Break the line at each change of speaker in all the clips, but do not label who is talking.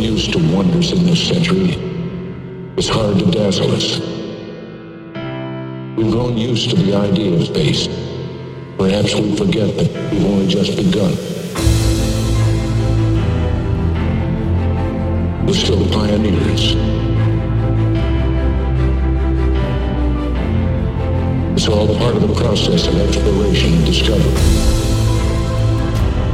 used to wonders in this century. It's hard to dazzle us. We've grown used to the idea of space. Perhaps we forget that we've only just begun. We're still pioneers. It's all part of the process of exploration and discovery.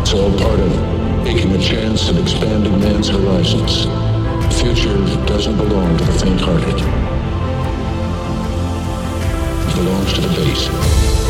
It's all part of taking a chance at expanding man's horizons. The future doesn't belong to the faint-hearted. It belongs to the base.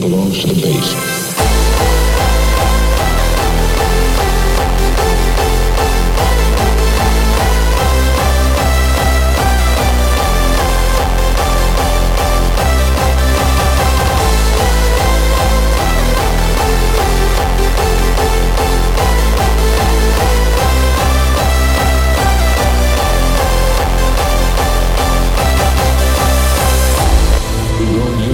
Belongs to the base.